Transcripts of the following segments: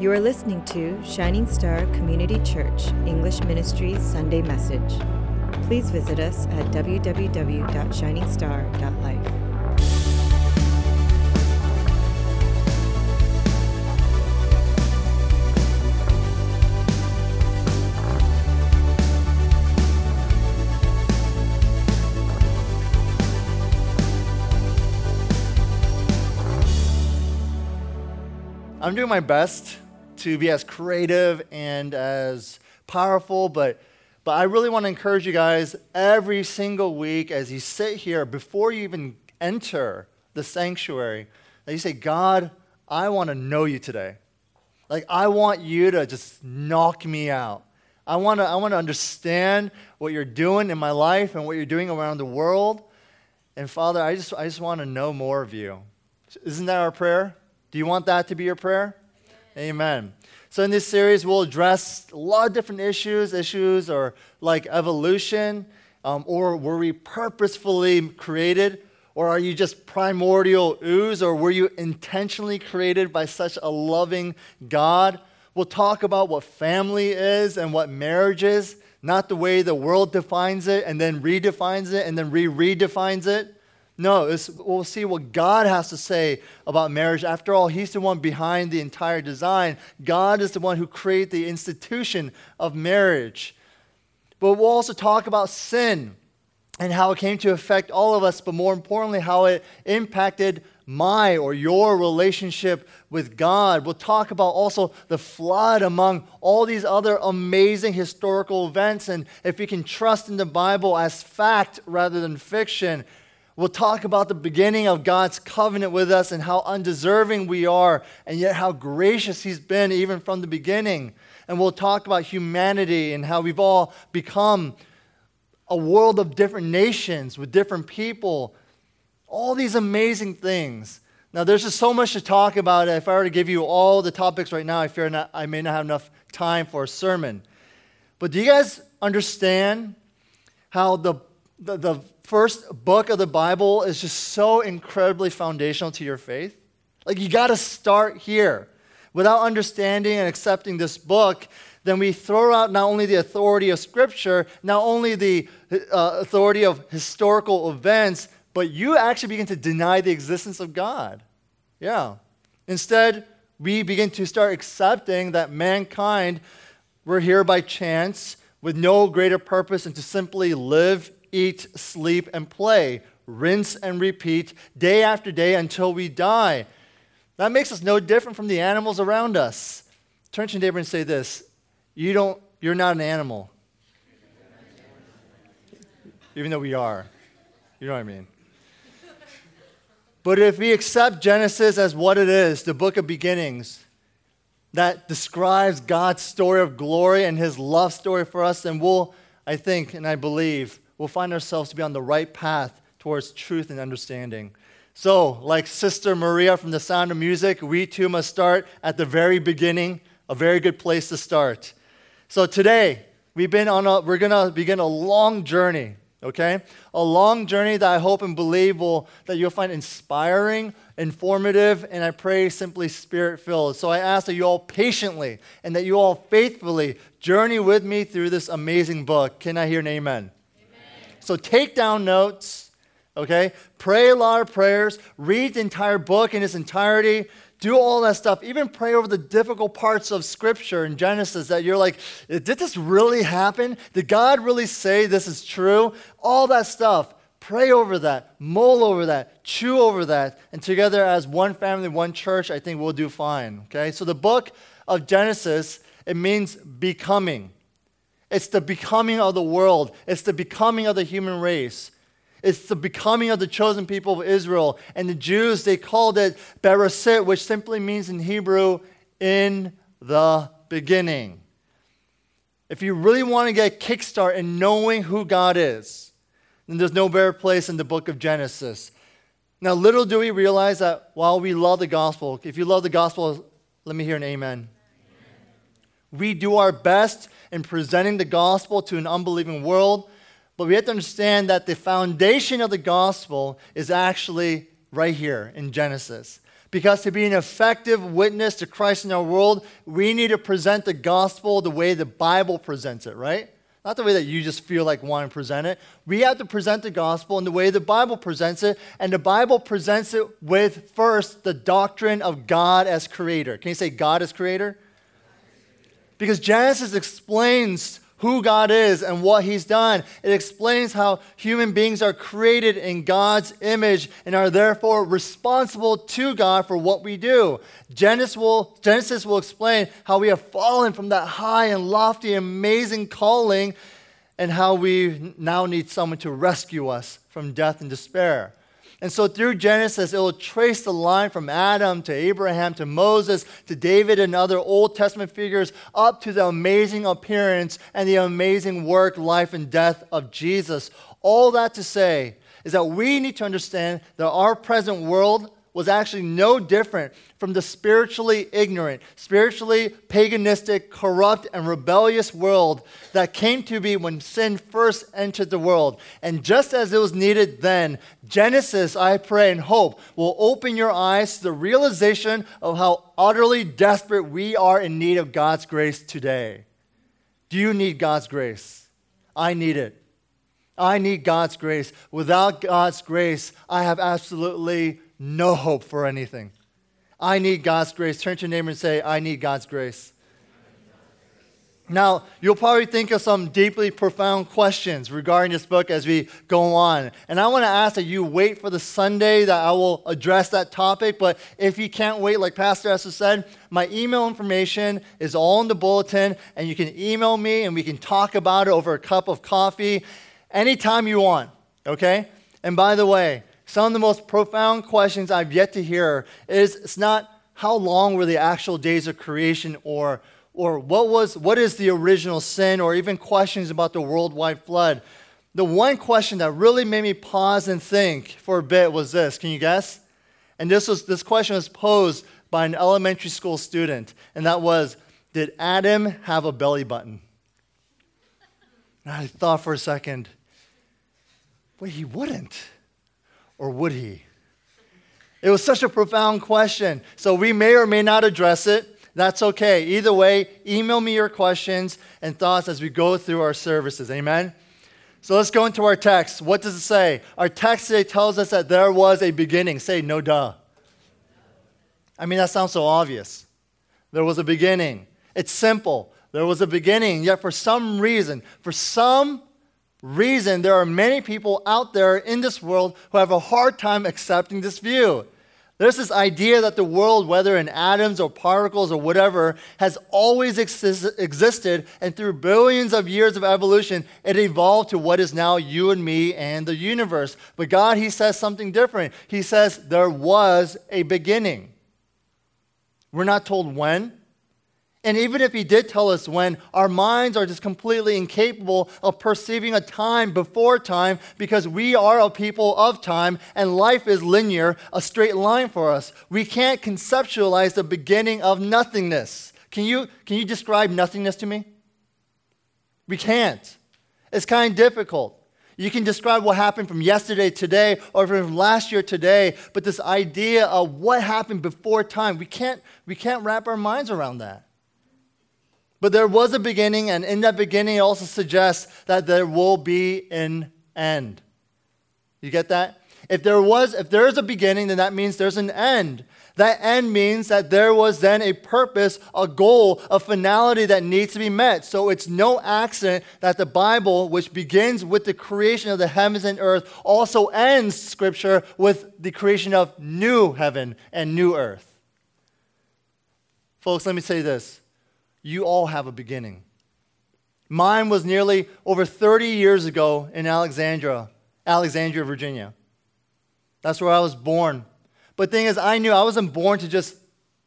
You are listening to Shining Star Community Church English Ministries Sunday Message. Please visit us at www.shiningstar.life. I'm doing my best to be as creative and as powerful, but but I really want to encourage you guys every single week as you sit here before you even enter the sanctuary that you say, God, I want to know you today. Like I want you to just knock me out. I want to I want to understand what you're doing in my life and what you're doing around the world. And Father, I just I just want to know more of you. Isn't that our prayer? Do you want that to be your prayer? Amen. So, in this series, we'll address a lot of different issues, issues or like evolution, um, or were we purposefully created, or are you just primordial ooze, or were you intentionally created by such a loving God? We'll talk about what family is and what marriage is, not the way the world defines it and then redefines it and then re redefines it. No, we'll see what God has to say about marriage. After all, He's the one behind the entire design. God is the one who created the institution of marriage. But we'll also talk about sin and how it came to affect all of us, but more importantly, how it impacted my or your relationship with God. We'll talk about also the flood among all these other amazing historical events and if we can trust in the Bible as fact rather than fiction. We'll talk about the beginning of God's covenant with us and how undeserving we are, and yet how gracious He's been even from the beginning. And we'll talk about humanity and how we've all become a world of different nations with different people. All these amazing things. Now, there's just so much to talk about. If I were to give you all the topics right now, I fear not, I may not have enough time for a sermon. But do you guys understand how the, the, the first book of the Bible is just so incredibly foundational to your faith. Like, you got to start here. Without understanding and accepting this book, then we throw out not only the authority of Scripture, not only the uh, authority of historical events, but you actually begin to deny the existence of God. Yeah. Instead, we begin to start accepting that mankind, we're here by chance with no greater purpose than to simply live eat, sleep, and play, rinse and repeat day after day until we die. That makes us no different from the animals around us. Turn to your neighbor and say this you don't, You're not an animal. Even though we are. You know what I mean? But if we accept Genesis as what it is, the book of beginnings, that describes God's story of glory and his love story for us, then we'll, I think and I believe, we'll find ourselves to be on the right path towards truth and understanding. So, like Sister Maria from The Sound of Music, we too must start at the very beginning, a very good place to start. So, today, we've been on a, we're going to begin a long journey, okay? A long journey that I hope and believe will, that you'll find inspiring, informative, and I pray simply spirit filled. So, I ask that you all patiently and that you all faithfully journey with me through this amazing book. Can I hear an amen? So take down notes, okay? Pray a lot of prayers, read the entire book in its entirety, do all that stuff. Even pray over the difficult parts of Scripture in Genesis that you're like, did this really happen? Did God really say this is true? All that stuff. Pray over that, mull over that, chew over that, and together as one family, one church, I think we'll do fine. Okay? So the book of Genesis, it means becoming. It's the becoming of the world, it's the becoming of the human race. It's the becoming of the chosen people of Israel. And the Jews, they called it Bereshit, which simply means in Hebrew, in the beginning. If you really want to get kickstart in knowing who God is, then there's no better place in the book of Genesis. Now, little do we realize that while we love the gospel, if you love the gospel, let me hear an amen. We do our best in presenting the gospel to an unbelieving world, but we have to understand that the foundation of the gospel is actually right here in Genesis. Because to be an effective witness to Christ in our world, we need to present the gospel the way the Bible presents it, right? Not the way that you just feel like wanting to present it. We have to present the gospel in the way the Bible presents it, and the Bible presents it with first the doctrine of God as creator. Can you say God as creator? Because Genesis explains who God is and what He's done. It explains how human beings are created in God's image and are therefore responsible to God for what we do. Genesis will, Genesis will explain how we have fallen from that high and lofty, amazing calling and how we now need someone to rescue us from death and despair. And so through Genesis, it will trace the line from Adam to Abraham to Moses to David and other Old Testament figures up to the amazing appearance and the amazing work, life, and death of Jesus. All that to say is that we need to understand that our present world was actually no different from the spiritually ignorant, spiritually paganistic, corrupt, and rebellious world that came to be when sin first entered the world. And just as it was needed then, Genesis, I pray and hope, will open your eyes to the realization of how utterly desperate we are in need of God's grace today. Do you need God's grace? I need it. I need God's grace. Without God's grace, I have absolutely no hope for anything. I need God's grace. Turn to your neighbor and say, I need God's grace. Now, you'll probably think of some deeply profound questions regarding this book as we go on. And I want to ask that you wait for the Sunday that I will address that topic. But if you can't wait, like Pastor Esther said, my email information is all in the bulletin, and you can email me and we can talk about it over a cup of coffee anytime you want, okay? And by the way, some of the most profound questions I've yet to hear is it's not how long were the actual days of creation or or what was what is the original sin or even questions about the worldwide flood. The one question that really made me pause and think for a bit was this. Can you guess? And this was this question was posed by an elementary school student, and that was, did Adam have a belly button? And I thought for a second, well, he wouldn't or would he? It was such a profound question. So we may or may not address it. That's okay. Either way, email me your questions and thoughts as we go through our services. Amen? So let's go into our text. What does it say? Our text today tells us that there was a beginning. Say, no duh. I mean, that sounds so obvious. There was a beginning. It's simple. There was a beginning, yet for some reason, for some reason there are many people out there in this world who have a hard time accepting this view. There's this idea that the world, whether in atoms or particles or whatever, has always exist- existed, and through billions of years of evolution, it evolved to what is now you and me and the universe. But God, He says something different. He says there was a beginning. We're not told when, and even if he did tell us when, our minds are just completely incapable of perceiving a time before time because we are a people of time and life is linear, a straight line for us. We can't conceptualize the beginning of nothingness. Can you, can you describe nothingness to me? We can't. It's kind of difficult. You can describe what happened from yesterday, today, or from last year, today, but this idea of what happened before time, we can't, we can't wrap our minds around that. But there was a beginning, and in that beginning, it also suggests that there will be an end. You get that? If there was, if there is a beginning, then that means there's an end. That end means that there was then a purpose, a goal, a finality that needs to be met. So it's no accident that the Bible, which begins with the creation of the heavens and earth, also ends Scripture with the creation of new heaven and new earth. Folks, let me say this you all have a beginning. Mine was nearly over 30 years ago in Alexandria, Alexandria, Virginia. That's where I was born. But the thing is, I knew I wasn't born to just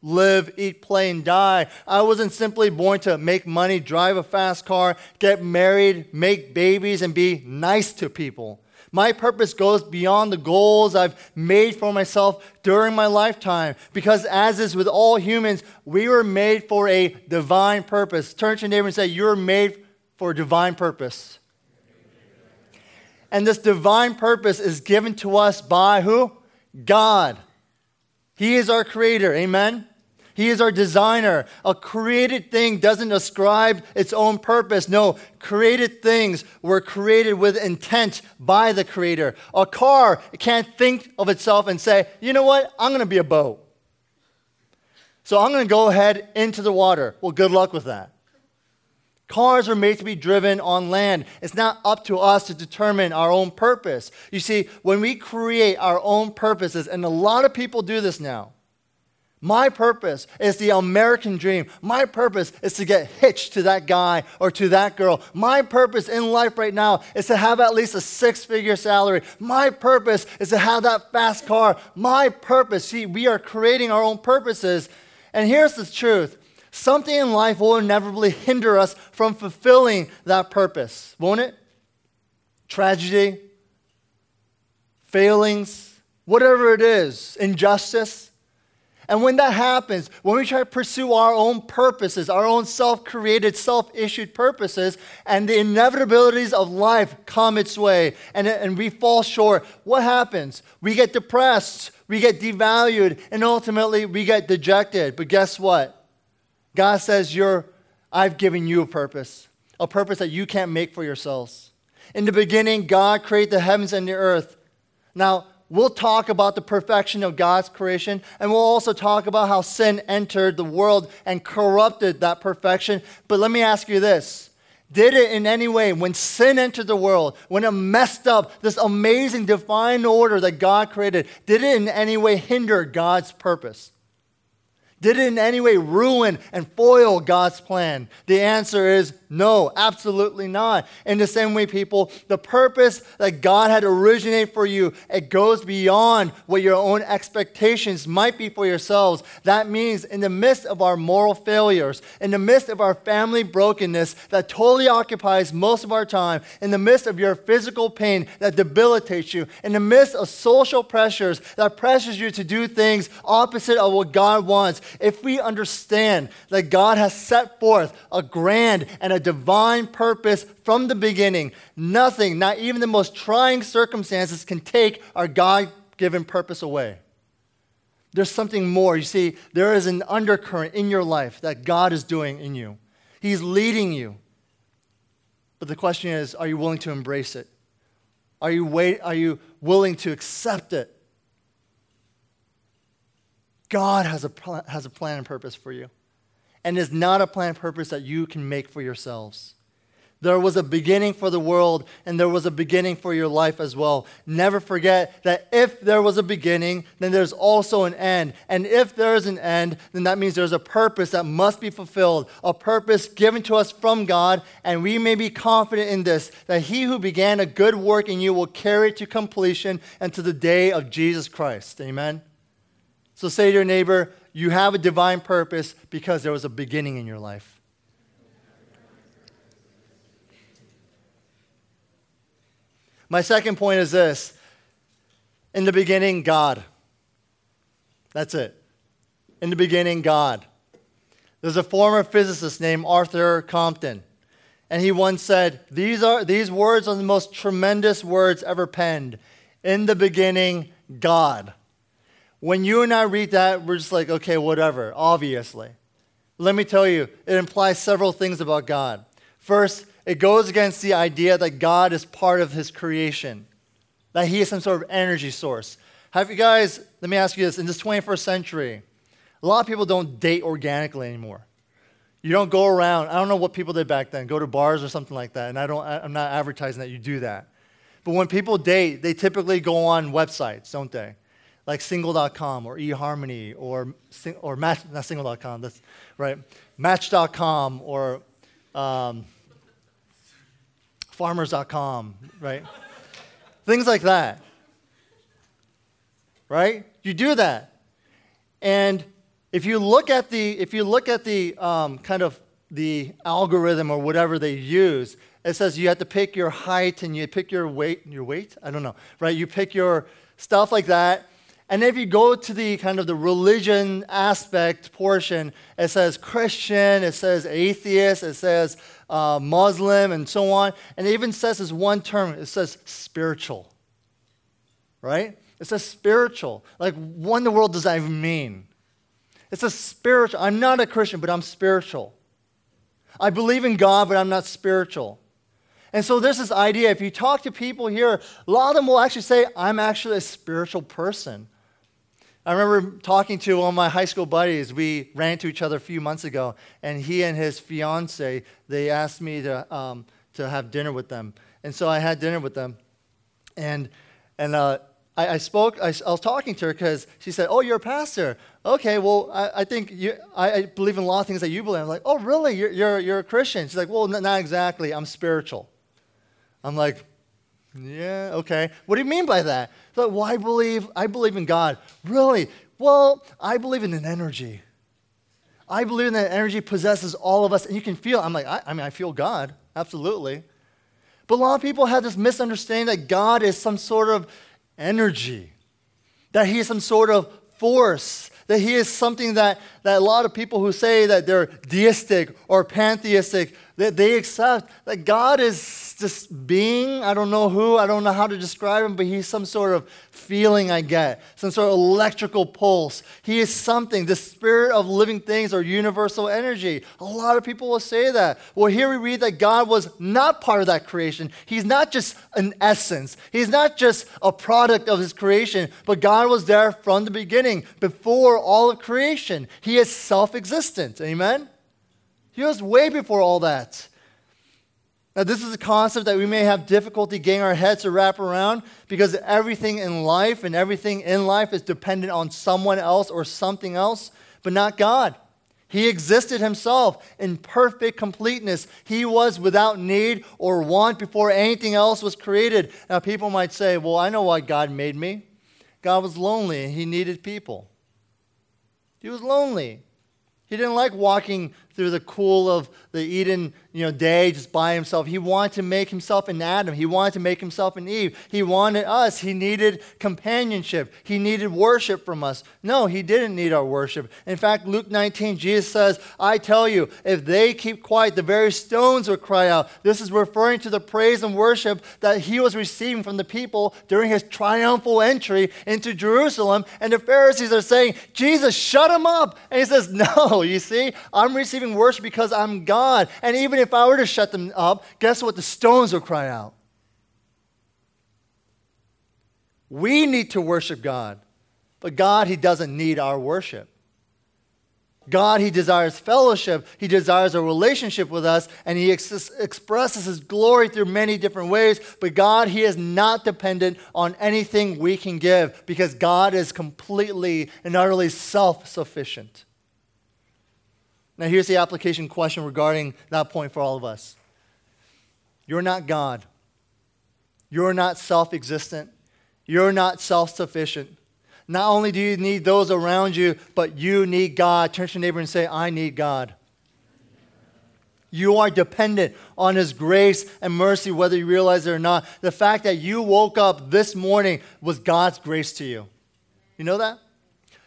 live, eat, play, and die. I wasn't simply born to make money, drive a fast car, get married, make babies, and be nice to people. My purpose goes beyond the goals I've made for myself during my lifetime. Because, as is with all humans, we were made for a divine purpose. Turn to your neighbor and say, You're made for a divine purpose. And this divine purpose is given to us by who? God. He is our creator. Amen? He is our designer. A created thing doesn't ascribe its own purpose. No, created things were created with intent by the creator. A car can't think of itself and say, you know what, I'm going to be a boat. So I'm going to go ahead into the water. Well, good luck with that. Cars are made to be driven on land. It's not up to us to determine our own purpose. You see, when we create our own purposes, and a lot of people do this now, my purpose is the American dream. My purpose is to get hitched to that guy or to that girl. My purpose in life right now is to have at least a six figure salary. My purpose is to have that fast car. My purpose, see, we are creating our own purposes. And here's the truth something in life will inevitably hinder us from fulfilling that purpose, won't it? Tragedy, failings, whatever it is, injustice. And when that happens, when we try to pursue our own purposes, our own self created, self issued purposes, and the inevitabilities of life come its way and, and we fall short, what happens? We get depressed, we get devalued, and ultimately we get dejected. But guess what? God says, You're, I've given you a purpose, a purpose that you can't make for yourselves. In the beginning, God created the heavens and the earth. Now, we'll talk about the perfection of God's creation, and we'll also talk about how sin entered the world and corrupted that perfection. But let me ask you this Did it in any way, when sin entered the world, when it messed up this amazing divine order that God created, did it in any way hinder God's purpose? Did it in any way ruin and foil God's plan? The answer is no, absolutely not. In the same way, people, the purpose that God had originated for you, it goes beyond what your own expectations might be for yourselves. That means in the midst of our moral failures, in the midst of our family brokenness that totally occupies most of our time, in the midst of your physical pain that debilitates you, in the midst of social pressures that pressures you to do things opposite of what God wants, if we understand that God has set forth a grand and a divine purpose from the beginning, nothing, not even the most trying circumstances, can take our God given purpose away. There's something more. You see, there is an undercurrent in your life that God is doing in you, He's leading you. But the question is are you willing to embrace it? Are you, wait, are you willing to accept it? God has a, pl- has a plan and purpose for you. And is not a plan and purpose that you can make for yourselves. There was a beginning for the world, and there was a beginning for your life as well. Never forget that if there was a beginning, then there's also an end. And if there is an end, then that means there's a purpose that must be fulfilled, a purpose given to us from God. And we may be confident in this that he who began a good work in you will carry it to completion to the day of Jesus Christ. Amen. So say to your neighbor, you have a divine purpose because there was a beginning in your life. My second point is this in the beginning, God. That's it. In the beginning, God. There's a former physicist named Arthur Compton, and he once said, These, are, these words are the most tremendous words ever penned. In the beginning, God. When you and I read that, we're just like, okay, whatever, obviously. Let me tell you, it implies several things about God. First, it goes against the idea that God is part of his creation, that he is some sort of energy source. Have you guys, let me ask you this, in this 21st century, a lot of people don't date organically anymore. You don't go around, I don't know what people did back then, go to bars or something like that, and I don't, I'm not advertising that you do that. But when people date, they typically go on websites, don't they? Like single.com or eHarmony or, or match, not single.com, that's right, match.com or um, farmers.com, right? Things like that. Right? You do that. And if you look at the, if you look at the um, kind of the algorithm or whatever they use, it says you have to pick your height and you pick your weight, your weight? I don't know, right? You pick your stuff like that and if you go to the kind of the religion aspect portion, it says Christian, it says atheist, it says uh, Muslim, and so on. And it even says this one term, it says spiritual. Right? It says spiritual. Like, what in the world does that even mean? It's a spiritual. I'm not a Christian, but I'm spiritual. I believe in God, but I'm not spiritual. And so there's this idea if you talk to people here, a lot of them will actually say, I'm actually a spiritual person. I remember talking to one of my high school buddies. We ran into each other a few months ago, and he and his fiance, they asked me to, um, to have dinner with them. And so I had dinner with them. And, and uh, I, I, spoke, I, I, was talking to her because she said, Oh, you're a pastor. Okay, well, I, I think you, I, believe in a lot of things that you believe. I'm like, Oh, really? You're, you're, you're a Christian? She's like, Well, not exactly. I'm spiritual. I'm like, yeah, okay. What do you mean by that? Like, well, I believe, I believe in God. Really? Well, I believe in an energy. I believe in that energy possesses all of us, and you can feel. I'm like, I, I mean, I feel God, absolutely. But a lot of people have this misunderstanding that God is some sort of energy, that He is some sort of force, that He is something that, that a lot of people who say that they're deistic or pantheistic, that they accept that God is this being. I don't know who, I don't know how to describe him, but he's some sort of feeling I get, some sort of electrical pulse. He is something, the spirit of living things or universal energy. A lot of people will say that. Well, here we read that God was not part of that creation. He's not just an essence, He's not just a product of His creation, but God was there from the beginning, before all of creation. He is self existent. Amen? He was way before all that. Now, this is a concept that we may have difficulty getting our heads to wrap around because everything in life and everything in life is dependent on someone else or something else, but not God. He existed himself in perfect completeness. He was without need or want before anything else was created. Now, people might say, Well, I know why God made me. God was lonely and he needed people. He was lonely. He didn't like walking through the cool of the Eden you know, day just by himself. He wanted to make himself an Adam. He wanted to make himself an Eve. He wanted us. He needed companionship. He needed worship from us. No, he didn't need our worship. In fact, Luke 19, Jesus says, I tell you, if they keep quiet, the very stones will cry out. This is referring to the praise and worship that he was receiving from the people during his triumphal entry into Jerusalem. And the Pharisees are saying, Jesus, shut him up. And he says, No, you see, I'm receiving worship because I'm God. And even if I were to shut them up, guess what? The stones will cry out. We need to worship God, but God, He doesn't need our worship. God, He desires fellowship. He desires a relationship with us, and He ex- expresses His glory through many different ways. But God, He is not dependent on anything we can give because God is completely and utterly self sufficient. Now, here's the application question regarding that point for all of us You're not God, you're not self existent, you're not self sufficient. Not only do you need those around you, but you need God. Turn to your neighbor and say, I need God. You are dependent on His grace and mercy, whether you realize it or not. The fact that you woke up this morning was God's grace to you. You know that?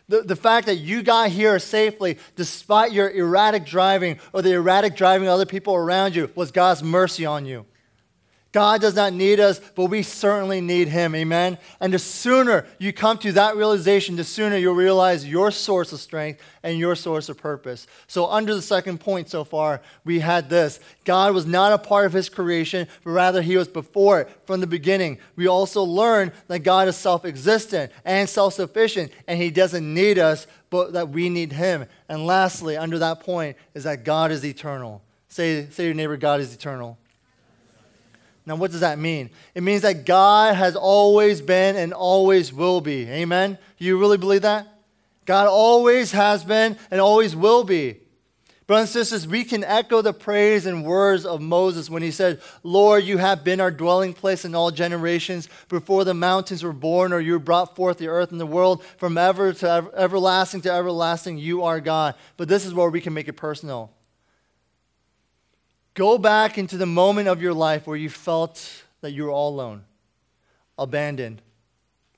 The, the fact that you got here safely despite your erratic driving or the erratic driving of other people around you was God's mercy on you. God does not need us, but we certainly need Him. Amen? And the sooner you come to that realization, the sooner you'll realize your source of strength and your source of purpose. So, under the second point so far, we had this God was not a part of His creation, but rather He was before it from the beginning. We also learned that God is self existent and self sufficient, and He doesn't need us, but that we need Him. And lastly, under that point, is that God is eternal. Say, say to your neighbor, God is eternal. Now, what does that mean? It means that God has always been and always will be. Amen? Do you really believe that? God always has been and always will be. Brothers and sisters, we can echo the praise and words of Moses when he said, Lord, you have been our dwelling place in all generations. Before the mountains were born, or you brought forth the earth and the world, from ever to ever, everlasting to everlasting, you are God. But this is where we can make it personal. Go back into the moment of your life where you felt that you were all alone, abandoned,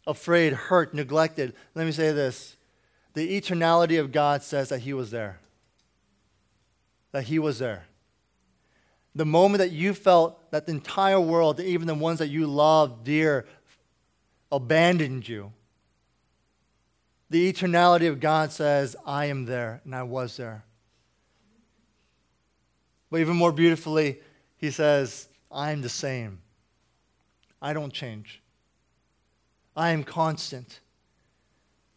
afraid, hurt, neglected. Let me say this the eternality of God says that He was there. That He was there. The moment that you felt that the entire world, even the ones that you loved dear, abandoned you, the eternality of God says, I am there and I was there. But even more beautifully, he says, I am the same. I don't change. I am constant.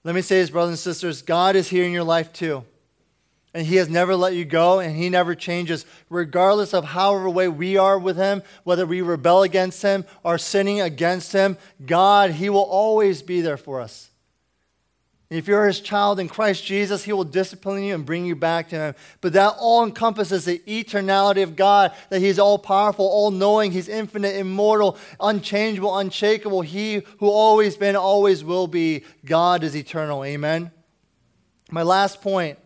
Let me say this, brothers and sisters God is here in your life too. And He has never let you go, and He never changes, regardless of however way we are with Him, whether we rebel against Him or sinning against Him. God, He will always be there for us. If you're his child in Christ Jesus, he will discipline you and bring you back to him. But that all encompasses the eternality of God, that he's all powerful, all knowing, he's infinite, immortal, unchangeable, unshakable. He who always been, always will be. God is eternal. Amen. My last point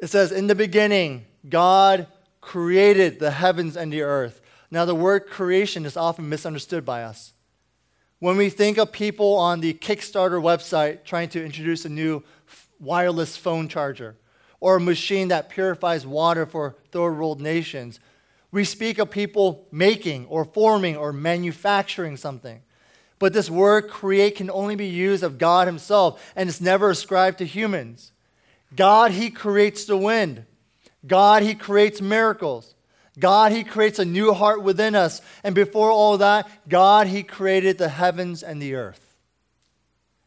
it says, In the beginning, God created the heavens and the earth. Now, the word creation is often misunderstood by us. When we think of people on the Kickstarter website trying to introduce a new wireless phone charger or a machine that purifies water for third world nations, we speak of people making or forming or manufacturing something. But this word create can only be used of God Himself, and it's never ascribed to humans. God, He creates the wind. God, He creates miracles. God, He creates a new heart within us. And before all that, God, He created the heavens and the earth.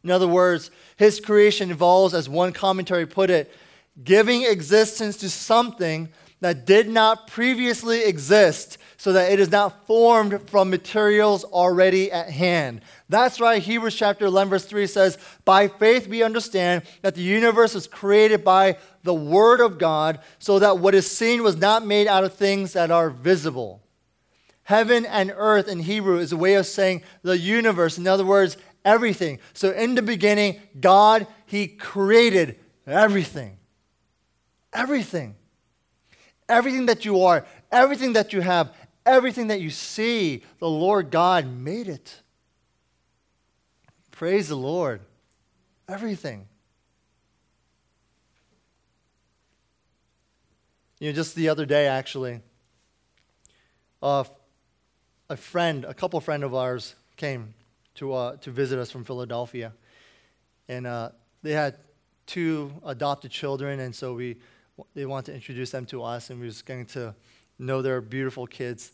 In other words, His creation involves, as one commentary put it, giving existence to something that did not previously exist so that it is not formed from materials already at hand. That's right, Hebrews chapter 11, verse 3 says, By faith we understand that the universe was created by the Word of God, so that what is seen was not made out of things that are visible. Heaven and earth in Hebrew is a way of saying the universe. In other words, everything. So in the beginning, God, He created everything. Everything. Everything that you are, everything that you have, everything that you see, the Lord God made it. Praise the Lord. Everything. You know, just the other day, actually, uh, a friend, a couple friend of ours came to, uh, to visit us from Philadelphia. And uh, they had two adopted children, and so we, they wanted to introduce them to us, and we was getting to know their beautiful kids.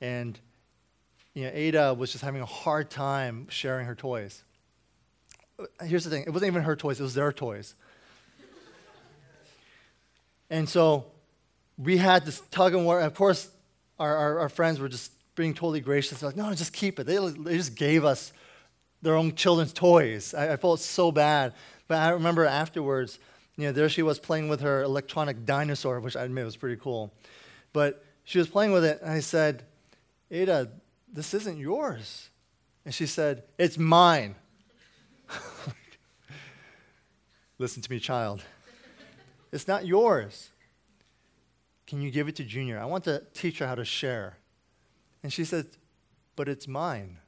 And you know, Ada was just having a hard time sharing her toys. Here's the thing it wasn't even her toys, it was their toys. and so we had this tug and war. Of course, our, our, our, friends were just being totally gracious. They're like, no, just keep it. They, they just gave us their own children's toys. I, I felt so bad. But I remember afterwards, you know, there she was playing with her electronic dinosaur, which I admit was pretty cool. But she was playing with it, and I said, Ada, this isn't yours. And she said, It's mine. Listen to me, child. It's not yours. Can you give it to Junior? I want to teach her how to share. And she said, But it's mine.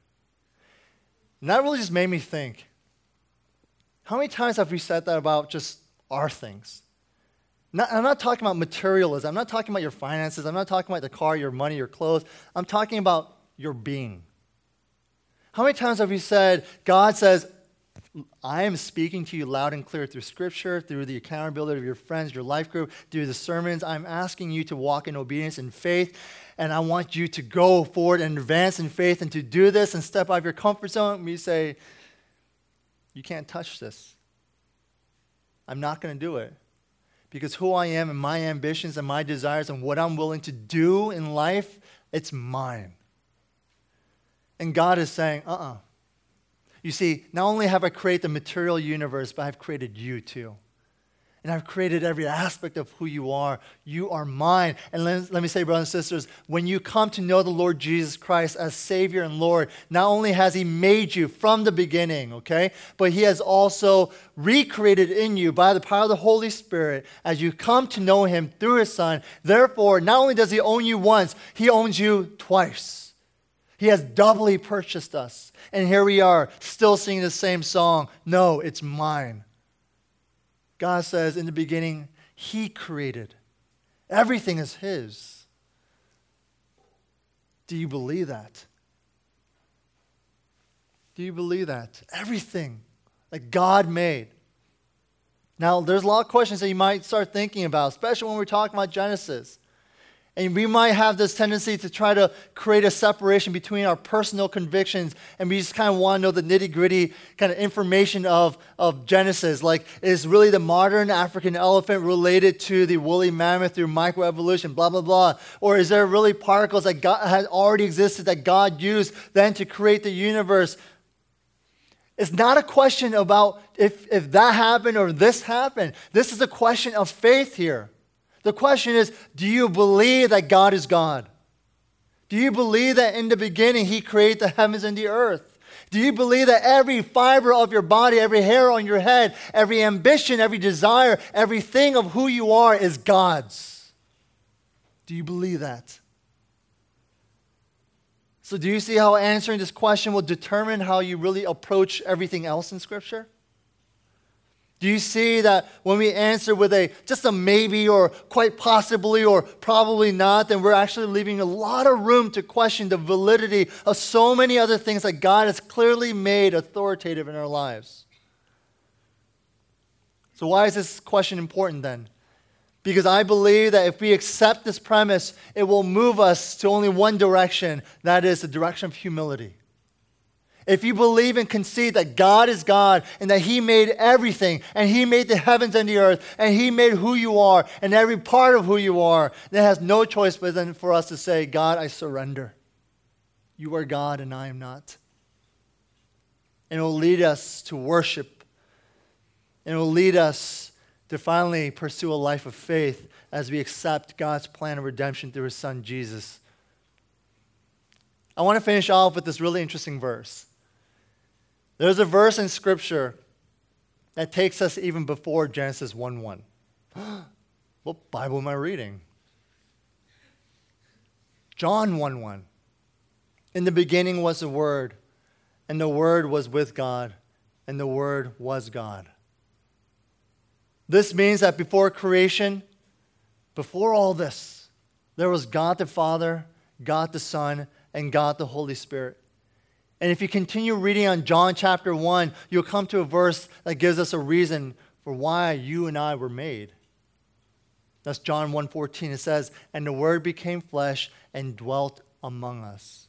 And that really just made me think how many times have we said that about just our things? Not, I'm not talking about materialism. I'm not talking about your finances. I'm not talking about the car, your money, your clothes. I'm talking about your being. How many times have we said, God says, I am speaking to you loud and clear through scripture, through the accountability of your friends, your life group, through the sermons. I'm asking you to walk in obedience and faith. And I want you to go forward and advance in faith and to do this and step out of your comfort zone. We say, You can't touch this. I'm not going to do it. Because who I am and my ambitions and my desires and what I'm willing to do in life, it's mine. And God is saying, uh uh-uh. uh you see, not only have I created the material universe, but I've created you too. And I've created every aspect of who you are. You are mine. And let, let, me say, brothers and sisters, when you come to know the Lord Jesus Christ as Savior and Lord, not only has He made you from the beginning, okay, but He has also recreated in you by the power of the Holy Spirit as you come to know Him through His Son. Therefore, not only does He own you once, He owns you twice. He has doubly purchased us. And here we are, still singing the same song. No, it's mine. God says in the beginning, He created. Everything is His. Do you believe that? Do you believe that? Everything that God made, Now, there's a lot of questions that you might start thinking about, especially when we're talking about Genesis. And we might have this tendency to try to create a separation between our personal convictions and we just kind of want to know the nitty gritty kind of information of, of Genesis. Like, is really the modern African elephant related to the woolly mammoth through microevolution, blah, blah, blah? Or is there really particles that God had already existed that God used then to create the universe? It's not a question about if, if that happened or this happened. This is a question of faith here. The question is do you believe that God is God? Do you believe that in the beginning He created the heavens and the earth? Do you believe that every fiber of your body, every hair on your head, every ambition, every desire, everything of who you are is God's? Do you believe that? So, do you see how answering this question will determine how you really approach everything else in Scripture? Do you see that when we answer with a just a maybe or quite possibly or probably not, then we're actually leaving a lot of room to question the validity of so many other things that God has clearly made authoritative in our lives? So, why is this question important then? Because I believe that if we accept this premise, it will move us to only one direction that is, the direction of humility. If you believe and concede that God is God and that He made everything and He made the heavens and the earth and He made who you are and every part of who you are, then has no choice but then for us to say, God, I surrender. You are God and I am not. And it will lead us to worship. And it will lead us to finally pursue a life of faith as we accept God's plan of redemption through his son Jesus. I want to finish off with this really interesting verse. There's a verse in scripture that takes us even before Genesis 1 1. what Bible am I reading? John 1 1. In the beginning was the Word, and the Word was with God, and the Word was God. This means that before creation, before all this, there was God the Father, God the Son, and God the Holy Spirit. And if you continue reading on John chapter 1, you'll come to a verse that gives us a reason for why you and I were made. That's John 1:14. It says, "And the word became flesh and dwelt among us."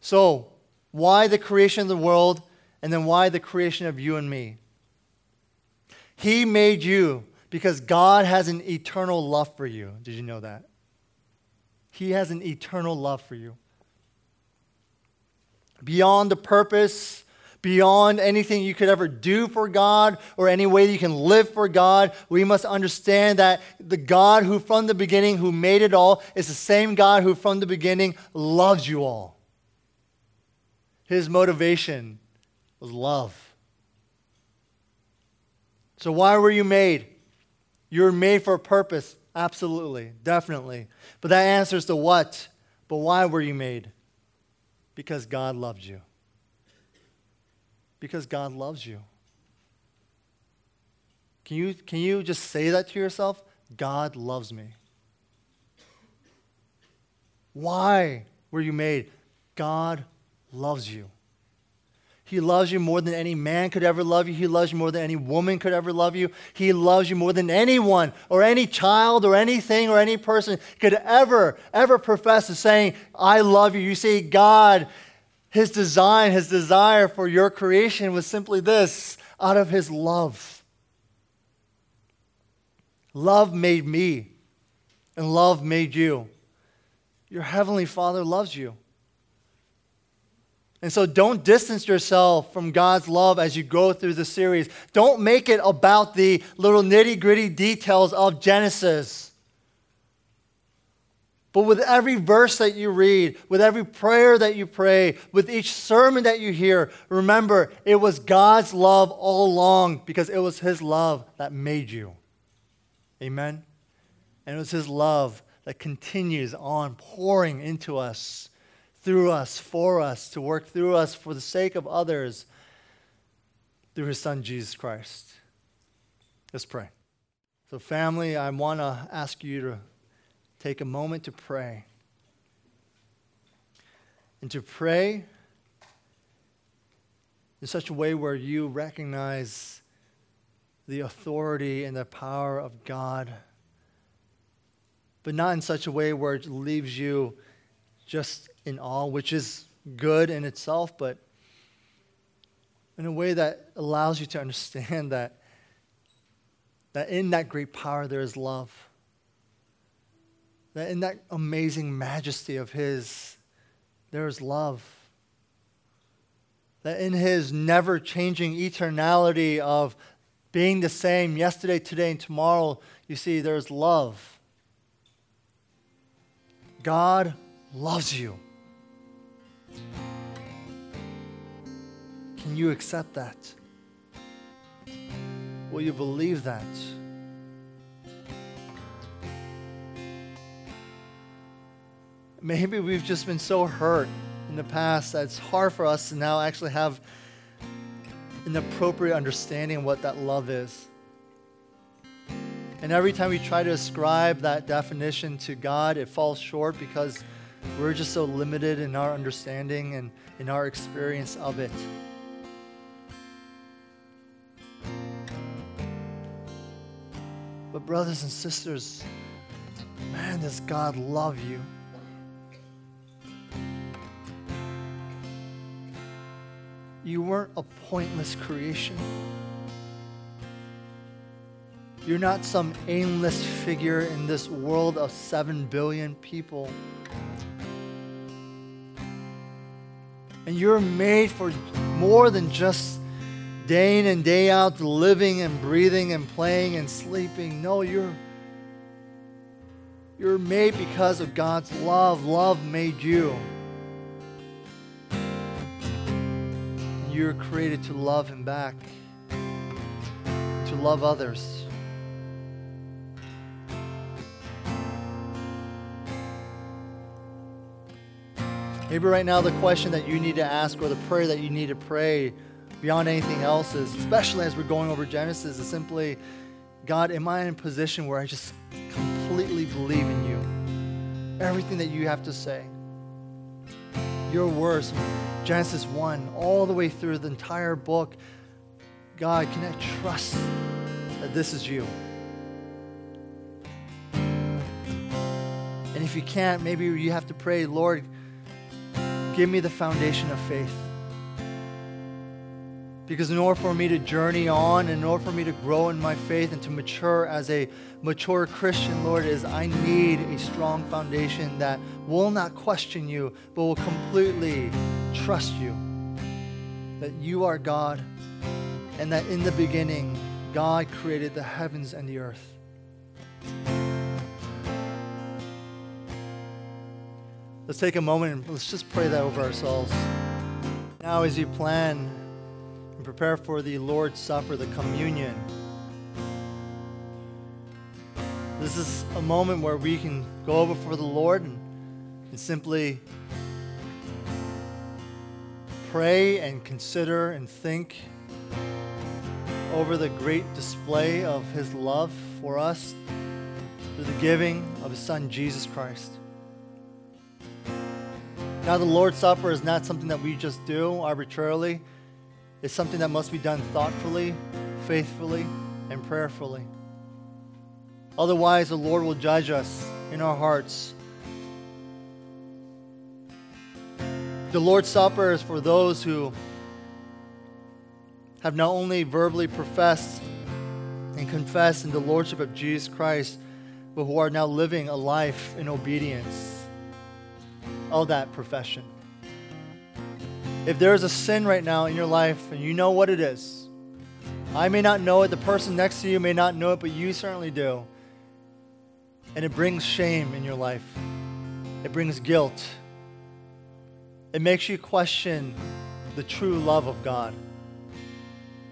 So, why the creation of the world and then why the creation of you and me? He made you because God has an eternal love for you. Did you know that? He has an eternal love for you. Beyond the purpose, beyond anything you could ever do for God or any way you can live for God, we must understand that the God who from the beginning, who made it all, is the same God who from the beginning loves you all. His motivation was love. So, why were you made? You were made for a purpose. Absolutely, definitely. But that answers the what. But why were you made? Because God loves you. Because God loves you. Can you, can you just say that to yourself? God loves me. Why were you made? God loves you. He loves you more than any man could ever love you. He loves you more than any woman could ever love you. He loves you more than anyone or any child or anything or any person could ever, ever profess to saying, I love you. You see, God, His design, His desire for your creation was simply this out of His love. Love made me, and love made you. Your Heavenly Father loves you. And so don't distance yourself from God's love as you go through the series. Don't make it about the little nitty gritty details of Genesis. But with every verse that you read, with every prayer that you pray, with each sermon that you hear, remember it was God's love all along because it was His love that made you. Amen? And it was His love that continues on pouring into us through us, for us, to work through us for the sake of others through his son, Jesus Christ. Let's pray. So, family, I want to ask you to take a moment to pray. And to pray in such a way where you recognize the authority and the power of God, but not in such a way where it leaves you just in awe, which is good in itself, but in a way that allows you to understand that, that in that great power there is love. That in that amazing majesty of His, there is love. That in His never changing eternality of being the same yesterday, today, and tomorrow, you see, there's love. God loves you. Can you accept that? Will you believe that? Maybe we've just been so hurt in the past that it's hard for us to now actually have an appropriate understanding of what that love is. And every time we try to ascribe that definition to God, it falls short because we're just so limited in our understanding and in our experience of it. But, brothers and sisters, man, does God love you. You weren't a pointless creation. You're not some aimless figure in this world of seven billion people. And you're made for more than just day in and day out, living and breathing and playing and sleeping. No, you're you're made because of God's love. Love made you. You're created to love Him back, to love others. Maybe right now the question that you need to ask or the prayer that you need to pray beyond anything else is, especially as we're going over Genesis, is simply, God, am I in a position where I just completely believe in you? Everything that you have to say. Your words, Genesis 1, all the way through the entire book. God, can I trust that this is you? And if you can't, maybe you have to pray, Lord, give me the foundation of faith. Because in order for me to journey on, in order for me to grow in my faith and to mature as a mature Christian, Lord, is I need a strong foundation that will not question you, but will completely trust you. That you are God, and that in the beginning, God created the heavens and the earth. Let's take a moment and let's just pray that over ourselves. Now, as you plan and prepare for the Lord's Supper, the communion. This is a moment where we can go before the Lord and, and simply pray and consider and think over the great display of His love for us through the giving of His Son, Jesus Christ. Now, the Lord's Supper is not something that we just do arbitrarily it's something that must be done thoughtfully, faithfully, and prayerfully. Otherwise, the Lord will judge us in our hearts. The Lord's Supper is for those who have not only verbally professed and confessed in the Lordship of Jesus Christ, but who are now living a life in obedience of that profession. If there is a sin right now in your life and you know what it is, I may not know it, the person next to you may not know it, but you certainly do. And it brings shame in your life, it brings guilt. It makes you question the true love of God.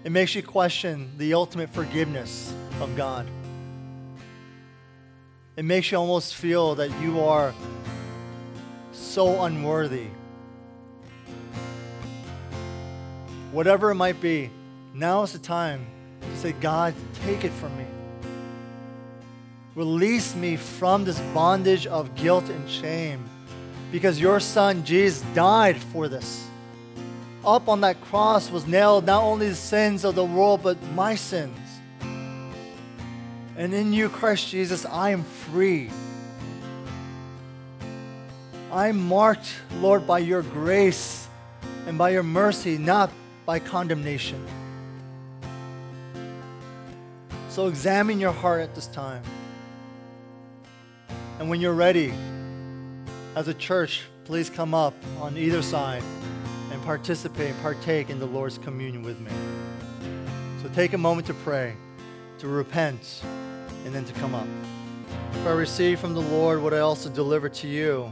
It makes you question the ultimate forgiveness of God. It makes you almost feel that you are so unworthy whatever it might be, now is the time to say, God, take it from me. Release me from this bondage of guilt and shame because your son Jesus died for this. Up on that cross was nailed not only the sins of the world, but my sins. And in you, Christ Jesus, I am free. I'm marked, Lord, by your grace and by your mercy, not by condemnation. So examine your heart at this time. And when you're ready, as a church, please come up on either side and participate, partake in the Lord's communion with me. So take a moment to pray, to repent, and then to come up. For I receive from the Lord what I also deliver to you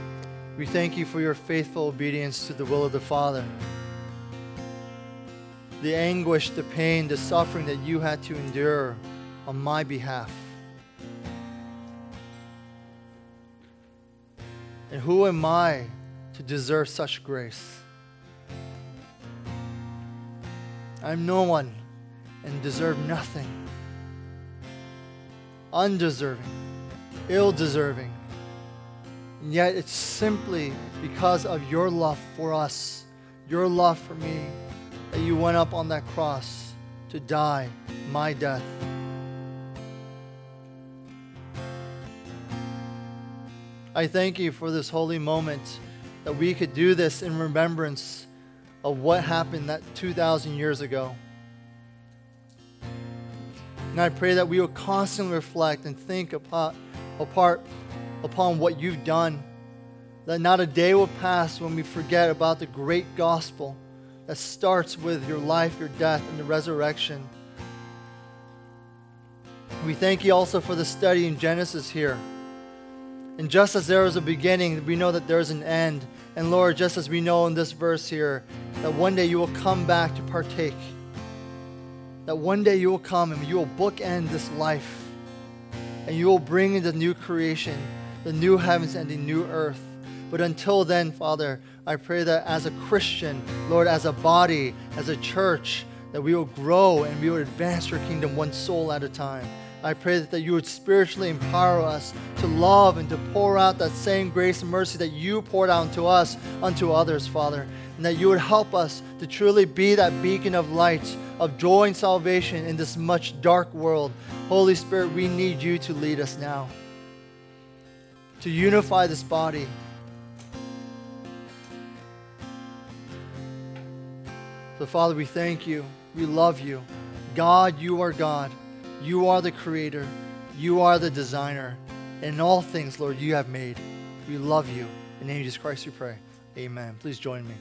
we thank you for your faithful obedience to the will of the Father. The anguish, the pain, the suffering that you had to endure on my behalf. And who am I to deserve such grace? I'm no one and deserve nothing. Undeserving, ill deserving. And yet it's simply because of your love for us, your love for me, that you went up on that cross to die my death. I thank you for this holy moment that we could do this in remembrance of what happened that 2,000 years ago. And I pray that we will constantly reflect and think apart, apart upon what you've done. That not a day will pass when we forget about the great gospel that starts with your life, your death, and the resurrection. We thank you also for the study in Genesis here. And just as there is a beginning, we know that there is an end. And Lord, just as we know in this verse here, that one day you will come back to partake. That one day you will come and you will bookend this life. And you will bring in the new creation the new heavens and the new earth. But until then, Father, I pray that as a Christian, Lord, as a body, as a church, that we will grow and we will advance your kingdom one soul at a time. I pray that you would spiritually empower us to love and to pour out that same grace and mercy that you poured out to us unto others, Father. And that you would help us to truly be that beacon of light, of joy and salvation in this much dark world. Holy Spirit, we need you to lead us now to unify this body. So, Father, we thank you. We love you. God, you are God. You are the creator. You are the designer. In all things, Lord, you have made. We love you. In the name of Jesus Christ, we pray. Amen. Please join me.